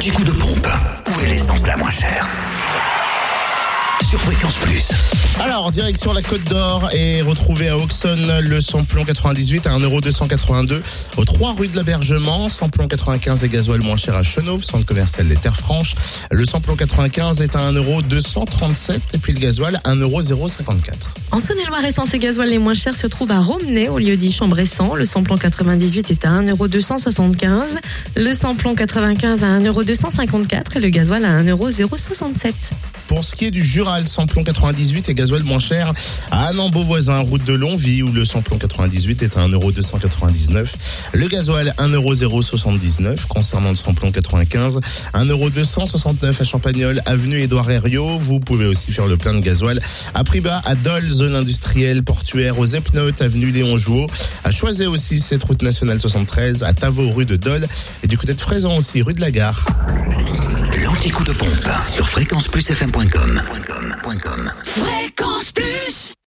L'anti-coup de pompe. Où est l'essence la moins chère? Sur Fréquence Plus. Alors, direction la Côte d'Or et retrouvé à Auxonne le samplon 98 à 1,282€ aux 3 rue de l'Abergement. Samplon 95 et gasoil moins cher à Chenauve, centre commercial des Terres Franches. Le samplon 95 est à 1,237€ et puis le gasoil 1,054€. En Saône-et-Loire, essence et gasoil les moins chers se trouvent à Romney, au lieu dit Chambressan. Le samplon 98 est à 1,275€. Le samplon 95 à 1,254€ et le gasoil à 1,067€. Pour ce qui est du Jural, samplon 98 et gasoil moins cher à Annan Beauvoisin, route de Longvie, où le samplon 98 est à 1,299€. Le gasoil 1,079€. Concernant le samplon 95, 1,269€ à Champagnol, avenue Édouard Herriot. Vous pouvez aussi faire le plein de gasoil à prix à Dole, zone industrielle portuaire, aux Epnotes, avenue Léon Jouot. À Choisey aussi, cette route nationale 73, à Tavaux, rue de Dole. Et du côté de Fraisan aussi, rue de la Gare. L'anti-coup de pompe sur fréquenceplusfm.com. Fréquence